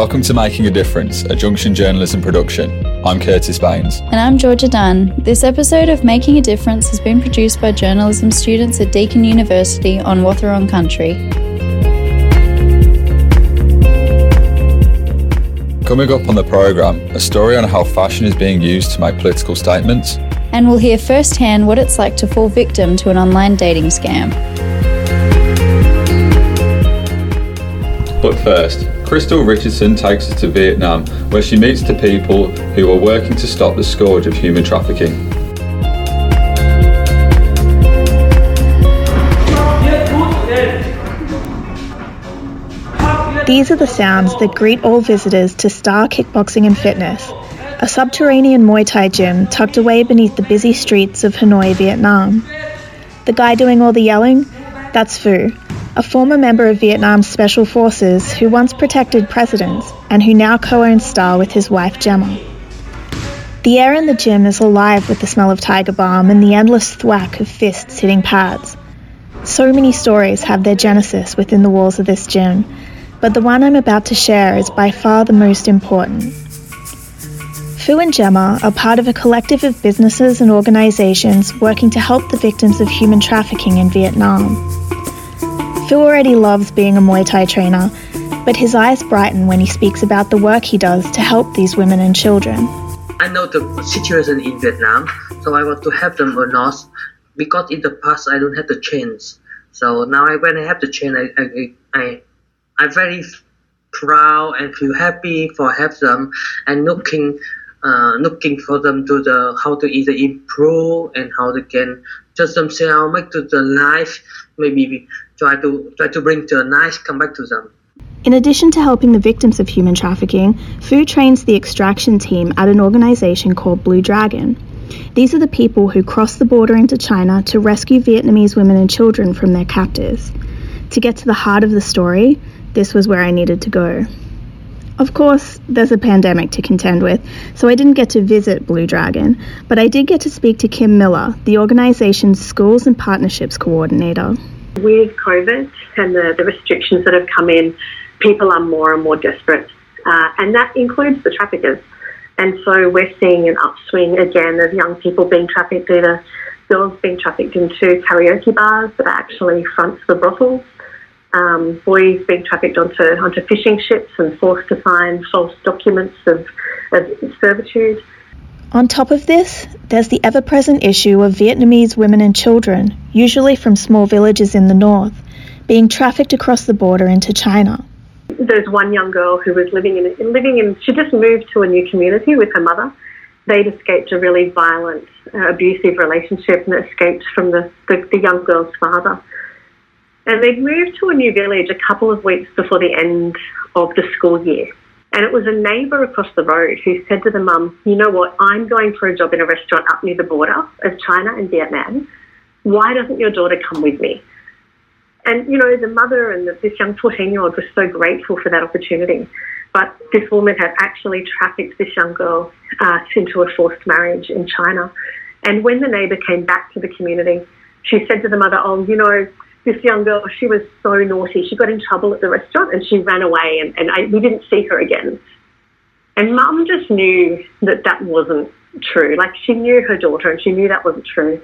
Welcome to Making a Difference, a Junction journalism production. I'm Curtis Baines. And I'm Georgia Dunn. This episode of Making a Difference has been produced by journalism students at Deakin University on Wathaurong Country. Coming up on the programme, a story on how fashion is being used to make political statements. And we'll hear firsthand what it's like to fall victim to an online dating scam. But first, Crystal Richardson takes us to Vietnam, where she meets the people who are working to stop the scourge of human trafficking. These are the sounds that greet all visitors to Star Kickboxing and Fitness, a subterranean Muay Thai gym tucked away beneath the busy streets of Hanoi, Vietnam. The guy doing all the yelling? That's Phu, a former member of Vietnam's Special Forces who once protected presidents and who now co owns Star with his wife Gemma. The air in the gym is alive with the smell of tiger balm and the endless thwack of fists hitting pads. So many stories have their genesis within the walls of this gym, but the one I'm about to share is by far the most important. Phu and Gemma are part of a collective of businesses and organisations working to help the victims of human trafficking in Vietnam. Phu already loves being a Muay Thai trainer, but his eyes brighten when he speaks about the work he does to help these women and children. I know the situation in Vietnam, so I want to help them or not because in the past I don't have the chance. So now I, when I have the chance, I, I, I, I'm very proud and feel happy for help them and looking uh, looking for them to the how to either improve and how they can just themselves make to the life maybe try to try to bring to a nice comeback to them. In addition to helping the victims of human trafficking, Phu trains the extraction team at an organisation called Blue Dragon. These are the people who cross the border into China to rescue Vietnamese women and children from their captors. To get to the heart of the story, this was where I needed to go. Of course, there's a pandemic to contend with, so I didn't get to visit Blue Dragon, but I did get to speak to Kim Miller, the organization's Schools and Partnerships Coordinator. With COVID and the, the restrictions that have come in, people are more and more desperate, uh, and that includes the traffickers. And so we're seeing an upswing again of young people being trafficked, either girls being trafficked into karaoke bars that are actually fronts for brothels, um, boys being trafficked onto, onto fishing ships and forced to sign false documents of, of servitude. On top of this, there's the ever present issue of Vietnamese women and children, usually from small villages in the north, being trafficked across the border into China. There's one young girl who was living in, living in, she just moved to a new community with her mother. They'd escaped a really violent, uh, abusive relationship and escaped from the, the, the young girl's father. And they'd moved to a new village a couple of weeks before the end of the school year. And it was a neighbour across the road who said to the mum, You know what? I'm going for a job in a restaurant up near the border of China and Vietnam. Why doesn't your daughter come with me? And, you know, the mother and the, this young 14 year old was so grateful for that opportunity. But this woman had actually trafficked this young girl uh, into a forced marriage in China. And when the neighbour came back to the community, she said to the mother, Oh, you know, this young girl, she was so naughty. She got in trouble at the restaurant and she ran away and, and I, we didn't see her again. And mum just knew that that wasn't true. Like she knew her daughter and she knew that wasn't true.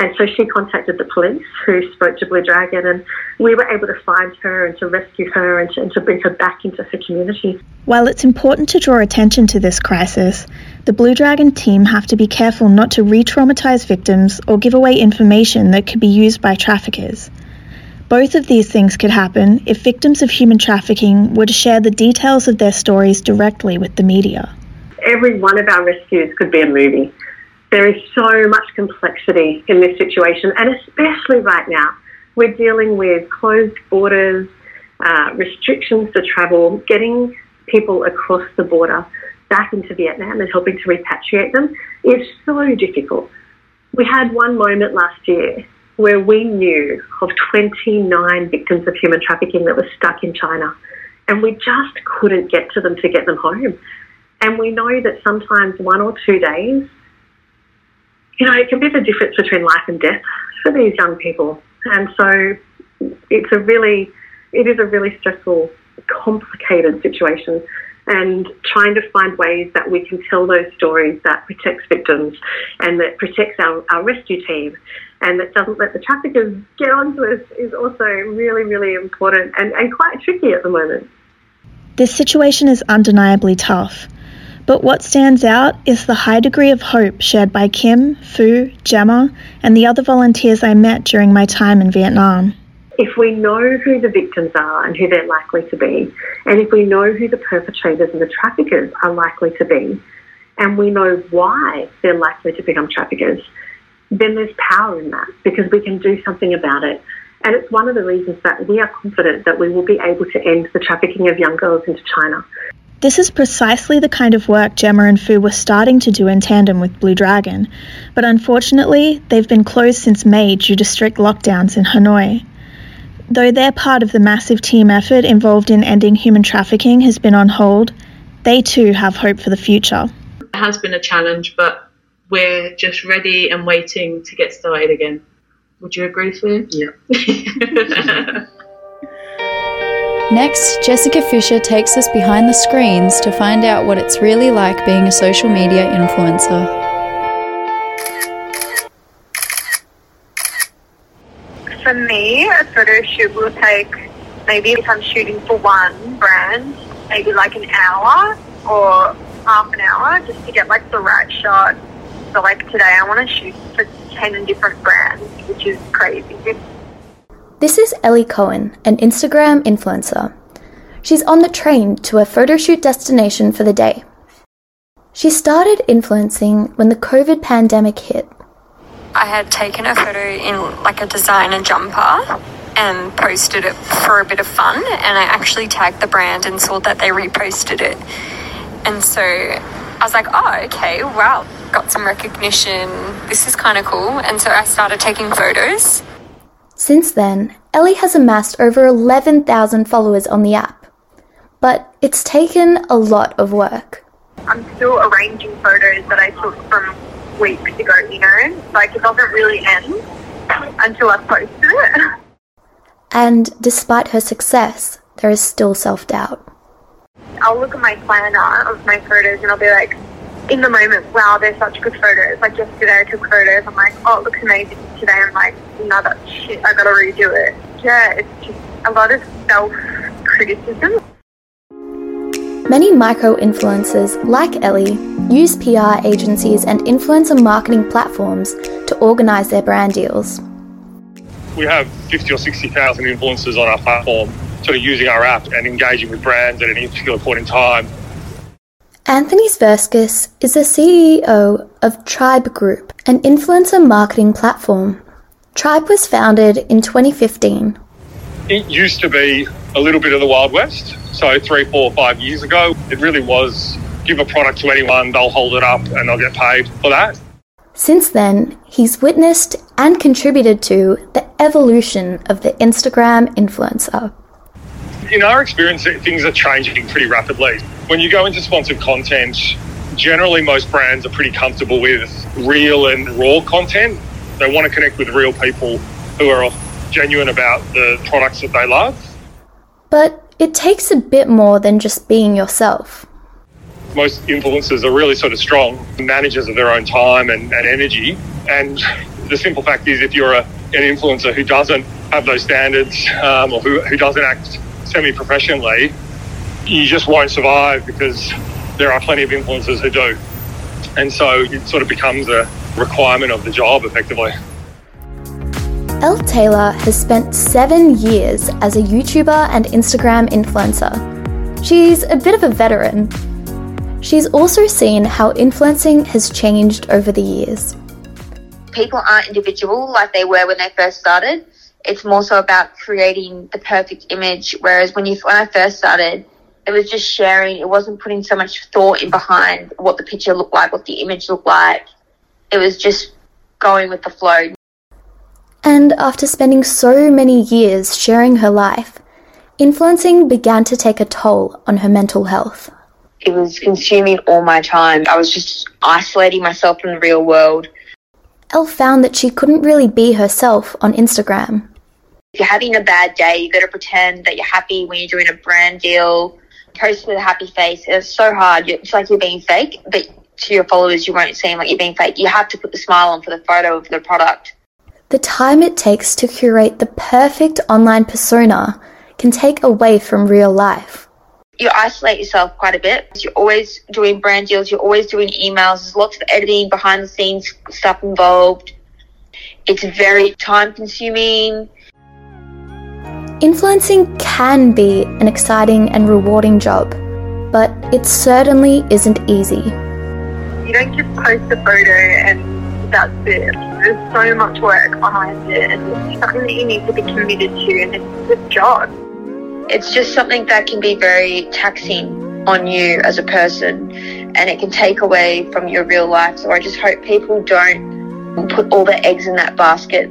And so she contacted the police who spoke to Blue Dragon and we were able to find her and to rescue her and to, and to bring her back into her community. While it's important to draw attention to this crisis, the Blue Dragon team have to be careful not to re traumatize victims or give away information that could be used by traffickers. Both of these things could happen if victims of human trafficking were to share the details of their stories directly with the media. Every one of our rescues could be a movie. There is so much complexity in this situation, and especially right now, we're dealing with closed borders, uh, restrictions to travel, getting people across the border back into Vietnam and helping to repatriate them is so difficult. We had one moment last year where we knew of 29 victims of human trafficking that were stuck in China, and we just couldn't get to them to get them home. And we know that sometimes one or two days, you know, it can be the difference between life and death for these young people. And so it's a really, it is a really stressful, complicated situation. and trying to find ways that we can tell those stories that protects victims and that protects our, our rescue team and that doesn't let the traffickers get onto us is also really, really important and, and quite tricky at the moment. This situation is undeniably tough. But what stands out is the high degree of hope shared by Kim, Phu, Gemma, and the other volunteers I met during my time in Vietnam. If we know who the victims are and who they're likely to be, and if we know who the perpetrators and the traffickers are likely to be, and we know why they're likely to become traffickers, then there's power in that because we can do something about it. And it's one of the reasons that we are confident that we will be able to end the trafficking of young girls into China. This is precisely the kind of work Gemma and Phu were starting to do in tandem with Blue Dragon, but unfortunately, they've been closed since May due to strict lockdowns in Hanoi. Though their part of the massive team effort involved in ending human trafficking has been on hold, they too have hope for the future. It has been a challenge, but we're just ready and waiting to get started again. Would you agree, Phu? Yeah. Next, Jessica Fisher takes us behind the screens to find out what it's really like being a social media influencer. For me, a photo shoot will take maybe if I'm shooting for one brand, maybe like an hour or half an hour just to get like the right shot. So like today I want to shoot for 10 different brands, which is crazy. This is Ellie Cohen, an Instagram influencer. She's on the train to a photo shoot destination for the day. She started influencing when the COVID pandemic hit. I had taken a photo in like a designer jumper and posted it for a bit of fun, and I actually tagged the brand and saw that they reposted it. And so I was like, oh, okay, wow, got some recognition. This is kind of cool. And so I started taking photos. Since then, Ellie has amassed over 11,000 followers on the app. But it's taken a lot of work. I'm still arranging photos that I took from weeks ago, you know? Like it doesn't really end until I've posted it. And despite her success, there is still self doubt. I'll look at my planner of my photos and I'll be like, in the moment, wow, they're such good photos. Like yesterday I took photos, I'm like, oh, it looks amazing. Today I'm like, no, that's shit, I gotta redo it. Yeah, it's just a lot of self criticism. Many micro influencers, like Ellie, use PR agencies and influencer marketing platforms to organise their brand deals. We have 50 or 60,000 influencers on our platform, sort of using our app and engaging with brands at any particular point in time. Anthony Svirskis is the CEO of Tribe Group, an influencer marketing platform. Tribe was founded in 2015. It used to be a little bit of the Wild West. So, three, four, five years ago, it really was give a product to anyone, they'll hold it up and they'll get paid for that. Since then, he's witnessed and contributed to the evolution of the Instagram influencer. In our experience, things are changing pretty rapidly. When you go into sponsored content, generally most brands are pretty comfortable with real and raw content. They want to connect with real people who are genuine about the products that they love. But it takes a bit more than just being yourself. Most influencers are really sort of strong managers of their own time and, and energy. And the simple fact is, if you're a, an influencer who doesn't have those standards um, or who, who doesn't act semi professionally, you just won't survive because there are plenty of influencers who do. And so it sort of becomes a requirement of the job effectively. Elle Taylor has spent seven years as a YouTuber and Instagram influencer. She's a bit of a veteran. She's also seen how influencing has changed over the years. People aren't individual like they were when they first started. It's more so about creating the perfect image. Whereas when you when I first started, it was just sharing. It wasn't putting so much thought in behind what the picture looked like, what the image looked like. It was just going with the flow. And after spending so many years sharing her life, influencing began to take a toll on her mental health. It was consuming all my time. I was just isolating myself from the real world. Elle found that she couldn't really be herself on Instagram. If you're having a bad day, you got to pretend that you're happy when you're doing a brand deal. post with a happy face. It's so hard. It's like you're being fake, but to your followers, you won't seem like you're being fake. You have to put the smile on for the photo of the product. The time it takes to curate the perfect online persona can take away from real life. You isolate yourself quite a bit. You're always doing brand deals, you're always doing emails, there's lots of editing, behind the scenes stuff involved. It's very time consuming. Influencing can be an exciting and rewarding job, but it certainly isn't easy. You don't just post a photo and that's it. There's so much work behind it and it's something that you need to be committed to and it's a job. It's just something that can be very taxing on you as a person and it can take away from your real life. So I just hope people don't put all their eggs in that basket.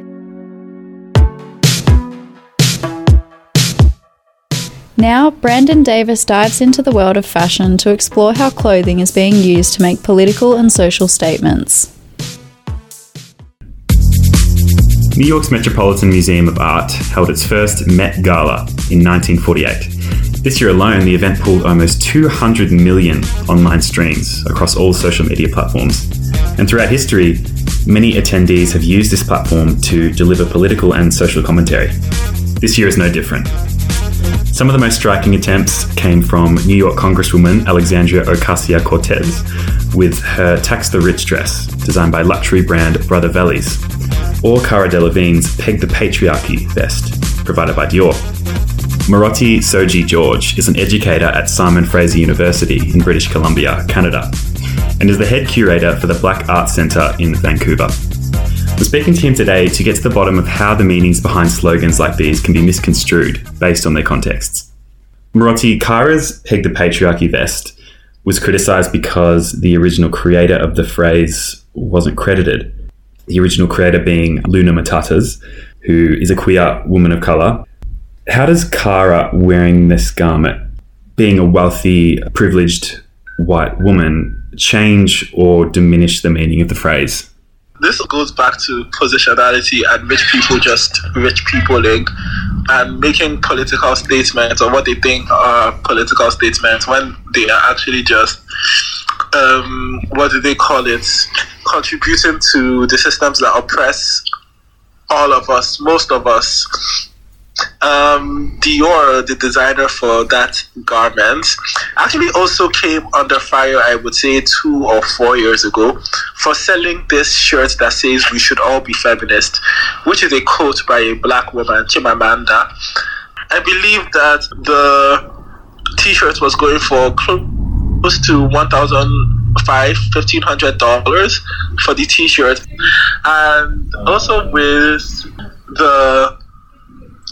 Now, Brandon Davis dives into the world of fashion to explore how clothing is being used to make political and social statements. New York's Metropolitan Museum of Art held its first Met Gala in 1948. This year alone, the event pulled almost 200 million online streams across all social media platforms. And throughout history, many attendees have used this platform to deliver political and social commentary. This year is no different. Some of the most striking attempts came from New York Congresswoman Alexandria Ocasio Cortez with her Tax the Rich dress, designed by luxury brand Brother Vellies, or Cara Delevingne's Peg the Patriarchy vest, provided by Dior. Marotti Soji George is an educator at Simon Fraser University in British Columbia, Canada, and is the head curator for the Black Arts Centre in Vancouver. We're speaking to him today to get to the bottom of how the meanings behind slogans like these can be misconstrued based on their contexts. Marotti Kara's Peg the Patriarchy vest was criticised because the original creator of the phrase wasn't credited. The original creator being Luna Matatas, who is a queer woman of colour. How does Kara wearing this garment, being a wealthy, privileged white woman, change or diminish the meaning of the phrase? This goes back to positionality and rich people just rich peopling and making political statements or what they think are political statements when they are actually just um, what do they call it contributing to the systems that oppress all of us most of us um, Dior, the designer for that garment, actually also came under fire, I would say, two or four years ago for selling this shirt that says we should all be feminist, which is a quote by a black woman, Chimamanda. I believe that the t shirt was going for close to 1005 $1,500 for the t shirt. And also with the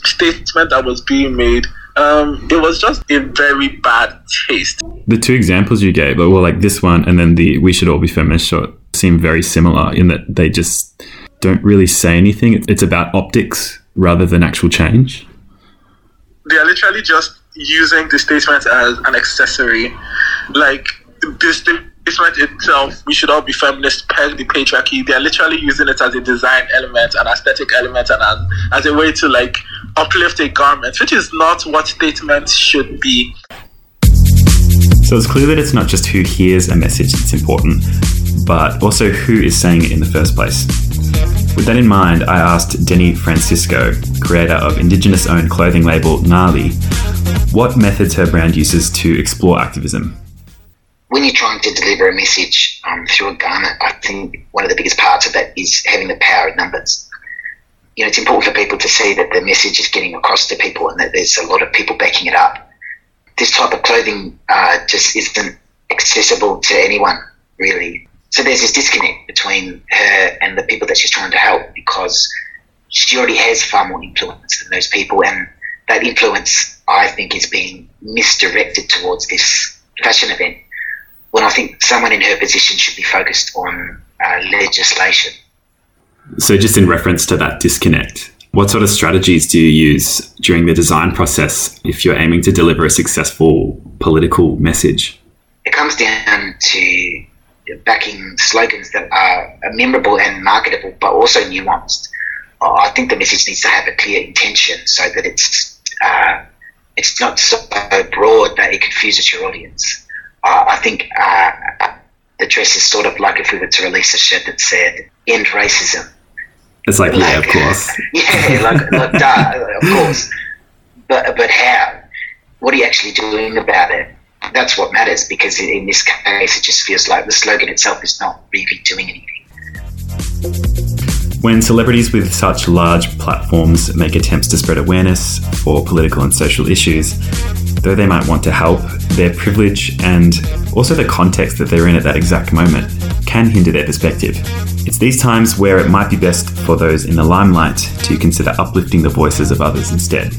statement that was being made, um, it was just a very bad taste. The two examples you gave, well, like this one and then the "We should all be feminist" short, seem very similar in that they just don't really say anything. It's about optics rather than actual change. They are literally just using the statement as an accessory, like this statement itself, we should all be feminist, peg the patriarchy. They're literally using it as a design element, an aesthetic element, and as, as a way to like uplift a garment, which is not what statements should be. So it's clear that it's not just who hears a message that's important, but also who is saying it in the first place. With that in mind, I asked Denni Francisco, creator of Indigenous owned clothing label Ngali, what methods her brand uses to explore activism when you're trying to deliver a message um, through a garment, I think one of the biggest parts of that is having the power of numbers. You know, it's important for people to see that the message is getting across to people and that there's a lot of people backing it up. This type of clothing uh, just isn't accessible to anyone, really. So there's this disconnect between her and the people that she's trying to help because she already has far more influence than those people, and that influence, I think, is being misdirected towards this fashion event when I think someone in her position should be focused on uh, legislation. So, just in reference to that disconnect, what sort of strategies do you use during the design process if you're aiming to deliver a successful political message? It comes down to backing slogans that are memorable and marketable, but also nuanced. I think the message needs to have a clear intention so that it's uh, it's not so broad that it confuses your audience. Uh, I think uh, the dress is sort of like if we were to release a shirt that said "End Racism." It's like, like yeah, of course. yeah, like, like duh, of course. But but how? What are you actually doing about it? That's what matters because in this case, it just feels like the slogan itself is not really doing anything. When celebrities with such large platforms make attempts to spread awareness for political and social issues, though they might want to help, their privilege and also the context that they're in at that exact moment can hinder their perspective. It's these times where it might be best for those in the limelight to consider uplifting the voices of others instead.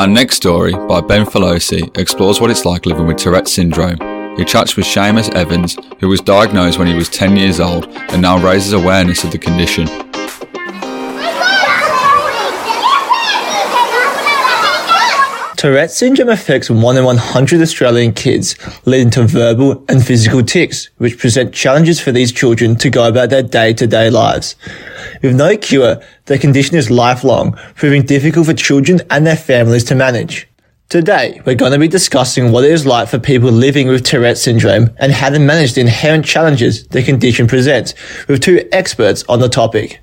Our next story by Ben Felosi explores what it's like living with Tourette's syndrome he chats with Seamus Evans, who was diagnosed when he was 10 years old and now raises awareness of the condition. Tourette's syndrome affects 1 in 100 Australian kids, leading to verbal and physical tics, which present challenges for these children to go about their day-to-day lives. With no cure, the condition is lifelong, proving difficult for children and their families to manage. Today, we're going to be discussing what it is like for people living with Tourette syndrome and how to manage the inherent challenges the condition presents with two experts on the topic.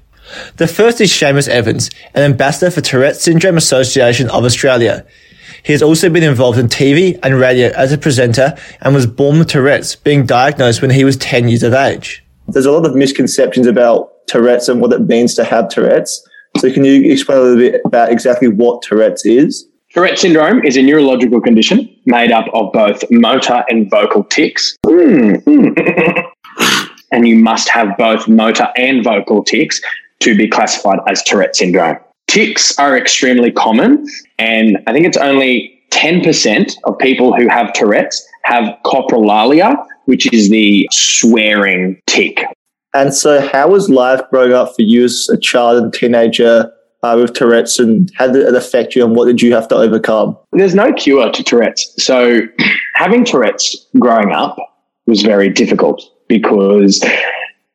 The first is Seamus Evans, an ambassador for Tourette Syndrome Association of Australia. He has also been involved in TV and radio as a presenter and was born with Tourette's, being diagnosed when he was 10 years of age. There's a lot of misconceptions about Tourette's and what it means to have Tourette's. So can you explain a little bit about exactly what Tourette's is? Tourette syndrome is a neurological condition made up of both motor and vocal tics. and you must have both motor and vocal tics to be classified as Tourette syndrome. Tics are extremely common, and I think it's only 10% of people who have Tourette's have coprolalia, which is the swearing tic. And so, how was life growing up for you as a child and teenager uh, with Tourette's and how did it affect you and what did you have to overcome? There's no cure to Tourette's. So having Tourette's growing up was very difficult because,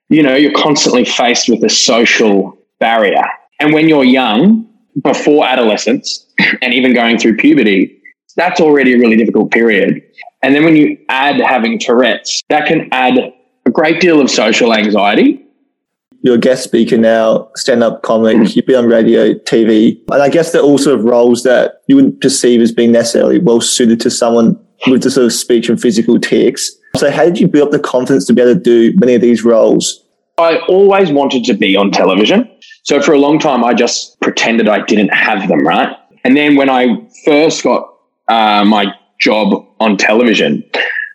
you know, you're constantly faced with a social barrier. And when you're young, before adolescence and even going through puberty, that's already a really difficult period. And then when you add having Tourette's, that can add a great deal of social anxiety you're a guest speaker now, stand up comic, mm. you've been on radio, TV. And I guess they're all sort of roles that you wouldn't perceive as being necessarily well suited to someone with the sort of speech and physical tics. So, how did you build up the confidence to be able to do many of these roles? I always wanted to be on television. So, for a long time, I just pretended I didn't have them, right? And then when I first got uh, my job on television,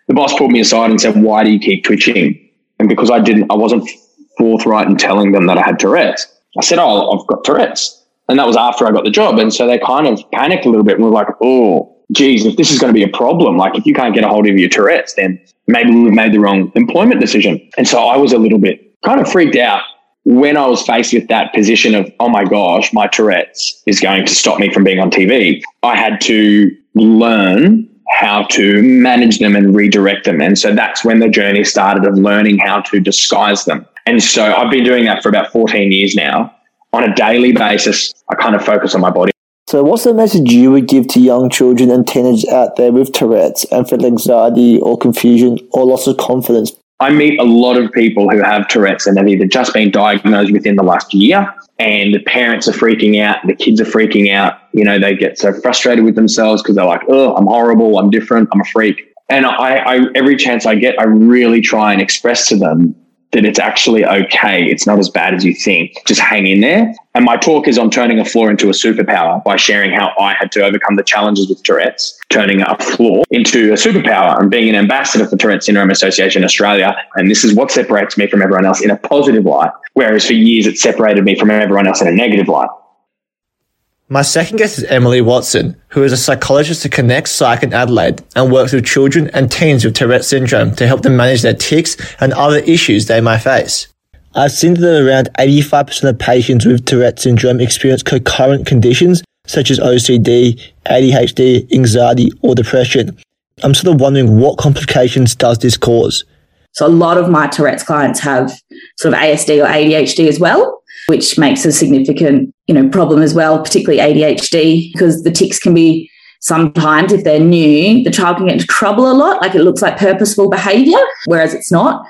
the boss pulled me aside and said, Why do you keep twitching? And because I didn't, I wasn't forthright in telling them that I had Tourette's. I said, Oh, I've got Tourette's. And that was after I got the job. And so they kind of panicked a little bit and were like, Oh, geez, if this is going to be a problem, like if you can't get a hold of your Tourette's, then maybe we've made the wrong employment decision. And so I was a little bit kind of freaked out when I was faced with that position of, oh my gosh, my Tourette's is going to stop me from being on TV. I had to learn how to manage them and redirect them. And so that's when the journey started of learning how to disguise them. And so I've been doing that for about 14 years now. On a daily basis, I kind of focus on my body. So, what's the message you would give to young children and teenagers out there with Tourette's and feel anxiety or confusion or loss of confidence? I meet a lot of people who have Tourette's and they've either just been diagnosed within the last year and the parents are freaking out, the kids are freaking out. You know, they get so frustrated with themselves because they're like, oh, I'm horrible, I'm different, I'm a freak. And I, I, every chance I get, I really try and express to them that it's actually okay. It's not as bad as you think. Just hang in there. And my talk is on turning a flaw into a superpower by sharing how I had to overcome the challenges with Tourette's, turning a flaw into a superpower and being an ambassador for Tourette Syndrome Association Australia. And this is what separates me from everyone else in a positive light. Whereas for years it separated me from everyone else in a negative light. My second guest is Emily Watson, who is a psychologist at Connect Psych in Adelaide and works with children and teens with Tourette syndrome to help them manage their tics and other issues they may face. I've seen that around 85% of patients with Tourette syndrome experience concurrent conditions such as OCD, ADHD, anxiety, or depression. I'm sort of wondering what complications does this cause? So a lot of my Tourette's clients have sort of ASD or ADHD as well. which makes a significant, you know, problem as well, particularly ADHD, because the tics can be sometimes if they're new, the child can get into trouble a lot. Like it looks like purposeful behavior, whereas it's not.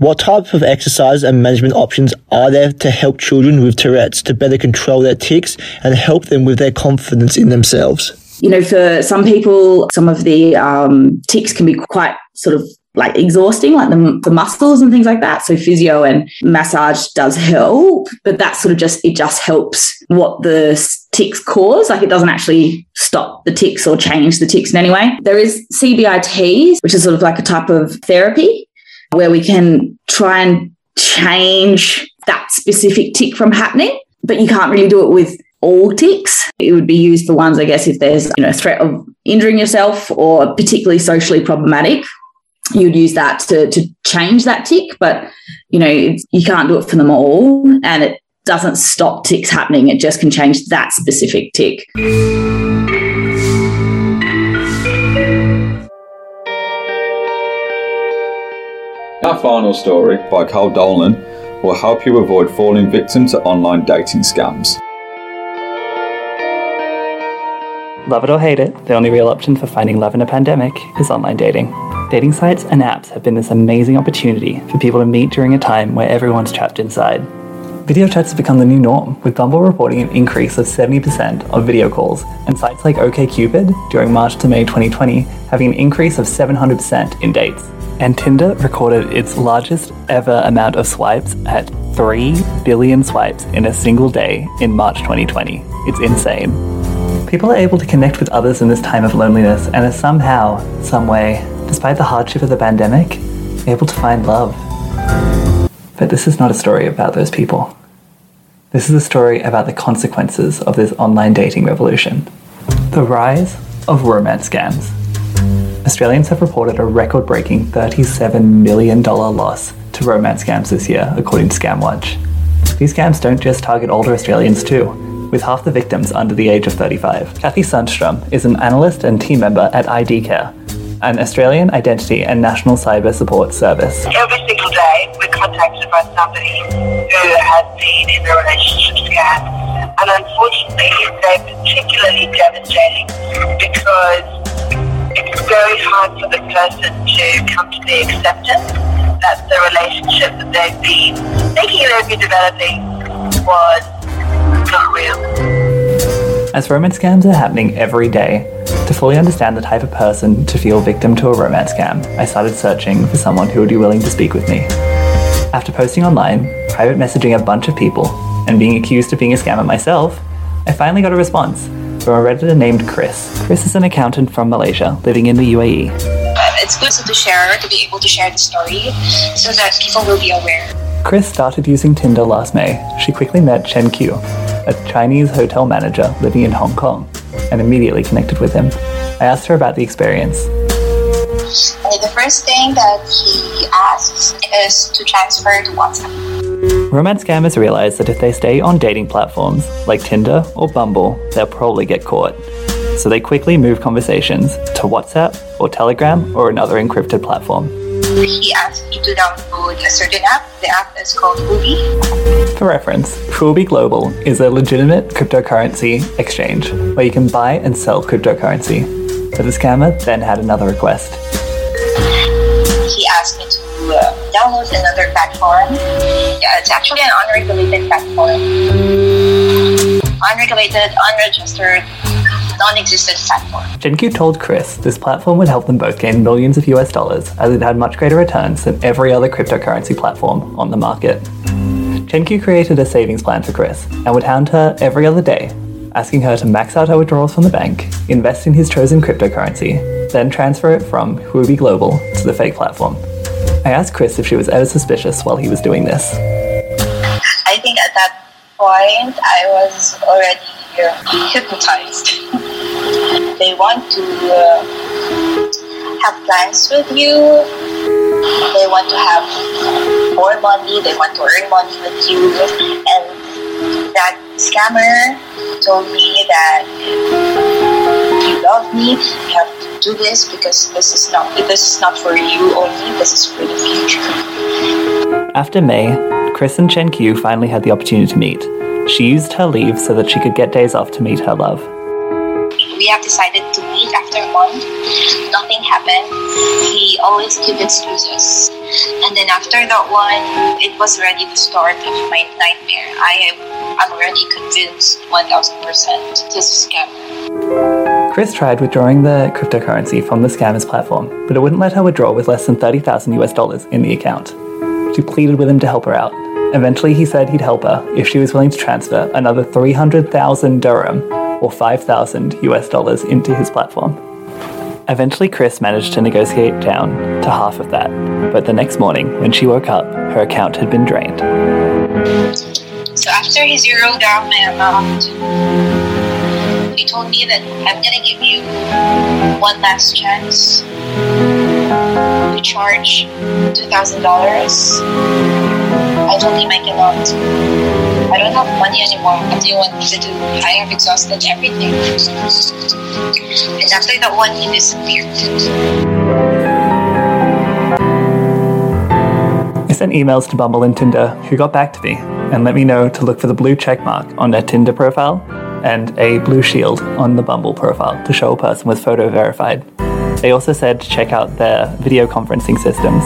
What type of exercise and management options are there to help children with Tourette's to better control their tics and help them with their confidence in themselves? You know, for some people, some of the um, tics can be quite sort of like exhausting, like the, the muscles and things like that. So physio and massage does help, but that sort of just, it just helps what the tics cause. Like it doesn't actually stop the tics or change the tics in any way. There is CBIT, which is sort of like a type of therapy where we can try and change that specific tic from happening, but you can't really do it with all tics. It would be used for ones, I guess, if there's you know a threat of injuring yourself or particularly socially problematic you'd use that to, to change that tic, but you know, you can't do it for them all. And it doesn't stop tics happening. It just can change that specific tic. Final story by Carl Dolan will help you avoid falling victim to online dating scams. Love it or hate it, the only real option for finding love in a pandemic is online dating. Dating sites and apps have been this amazing opportunity for people to meet during a time where everyone's trapped inside. Video chats have become the new norm, with Bumble reporting an increase of 70% of video calls, and sites like OkCupid during March to May 2020 having an increase of 700% in dates. And Tinder recorded its largest ever amount of swipes at 3 billion swipes in a single day in March 2020. It's insane. People are able to connect with others in this time of loneliness and are somehow, some way, despite the hardship of the pandemic, able to find love. But this is not a story about those people. This is a story about the consequences of this online dating revolution. The rise of romance scams. Australians have reported a record breaking $37 million loss to romance scams this year, according to Scamwatch. These scams don't just target older Australians, too, with half the victims under the age of 35. Kathy Sundstrom is an analyst and team member at ID Care, an Australian Identity and National Cyber Support Service. Every single day, we're contacted by somebody who has been in a relationship scam. And unfortunately, they're particularly devastating very hard for the person to come to the acceptance that the relationship that they've been thinking they've been developing was not real. As romance scams are happening every day, to fully understand the type of person to feel victim to a romance scam, I started searching for someone who would be willing to speak with me. After posting online, private messaging a bunch of people, and being accused of being a scammer myself, I finally got a response from a Redditor named Chris. Chris is an accountant from Malaysia, living in the UAE. Um, it's good to share, to be able to share the story so that people will be aware. Chris started using Tinder last May. She quickly met Chen Q, a Chinese hotel manager living in Hong Kong, and immediately connected with him. I asked her about the experience. Uh, the first thing that he asks is to transfer to WhatsApp. Romance scammers realize that if they stay on dating platforms like Tinder or Bumble, they'll probably get caught. So they quickly move conversations to WhatsApp or Telegram or another encrypted platform. He asked me to download a certain app. The app is called Huobi. For reference, Huobi Global is a legitimate cryptocurrency exchange where you can buy and sell cryptocurrency. But the scammer then had another request. He asked me to uh, download another platform. Yeah, it's actually an unregulated platform. Unregulated, unregistered, non-existent platform. Chen Q told Chris this platform would help them both gain millions of US dollars as it had much greater returns than every other cryptocurrency platform on the market. Chen Q created a savings plan for Chris and would hound her every other day, asking her to max out her withdrawals from the bank, invest in his chosen cryptocurrency, then transfer it from Huobi Global to the fake platform. I asked Chris if she was ever suspicious while he was doing this. I think at that point I was already uh, hypnotized. they want to uh, have plans with you. They want to have more money. They want to earn money with you. And that scammer told me that you love me, you have do this because this is not this is not for you only. This is for the future. After May, Chris and Chen Q finally had the opportunity to meet. She used her leave so that she could get days off to meet her love. We have decided to meet after a month. Nothing happened. He always give excuses. And then after that one, it was already the start of my nightmare. I am already convinced 1000% this is a scam. Chris tried withdrawing the cryptocurrency from the scammer's platform, but it wouldn't let her withdraw with less than 30,000 US dollars in the account. She pleaded with him to help her out. Eventually, he said he'd help her if she was willing to transfer another 300,000 dirham or 5,000 US dollars into his platform. Eventually, Chris managed to negotiate down to half of that, but the next morning, when she woke up, her account had been drained. So after he zeroed out my amount, he told me that I'm gonna give you one last chance to charge two thousand dollars. I told him I cannot. I don't have money anymore. What do you want me to do? I have exhausted everything. And after that one, he disappeared. I sent emails to Bumble and Tinder, who got back to me and let me know to look for the blue checkmark on their Tinder profile and a blue shield on the Bumble profile to show a person was photo verified. They also said to check out their video conferencing systems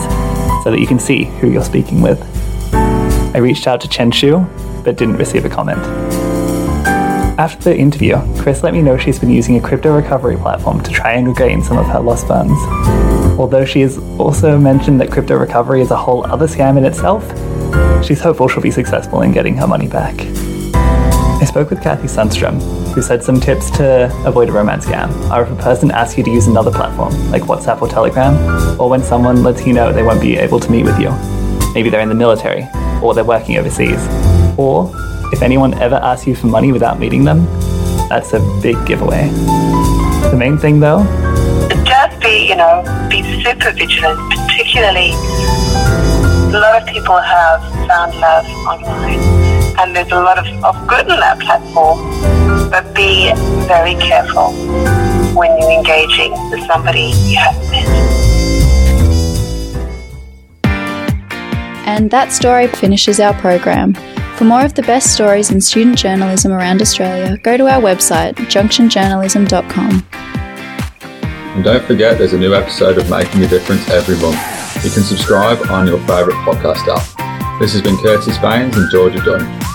so that you can see who you're speaking with. I reached out to Chen Shu, but didn't receive a comment. After the interview, Chris let me know she's been using a crypto recovery platform to try and regain some of her lost funds. Although she has also mentioned that crypto recovery is a whole other scam in itself, she's hopeful she'll be successful in getting her money back. I spoke with Kathy Sundstrom, who said some tips to avoid a romance scam are if a person asks you to use another platform, like WhatsApp or Telegram, or when someone lets you know they won't be able to meet with you. Maybe they're in the military, or they're working overseas. Or if anyone ever asks you for money without meeting them, that's a big giveaway. The main thing though, just be, you know, be super vigilant, particularly a lot of people have found love online and there's a lot of, of good in that platform, but be very careful when you're engaging with somebody you haven't met. And that story finishes our program. For more of the best stories in student journalism around Australia, go to our website, junctionjournalism.com. And don't forget there's a new episode of Making a Difference every month. You can subscribe on your favourite podcast app. This has been Curtis Baines and Georgia Dunn.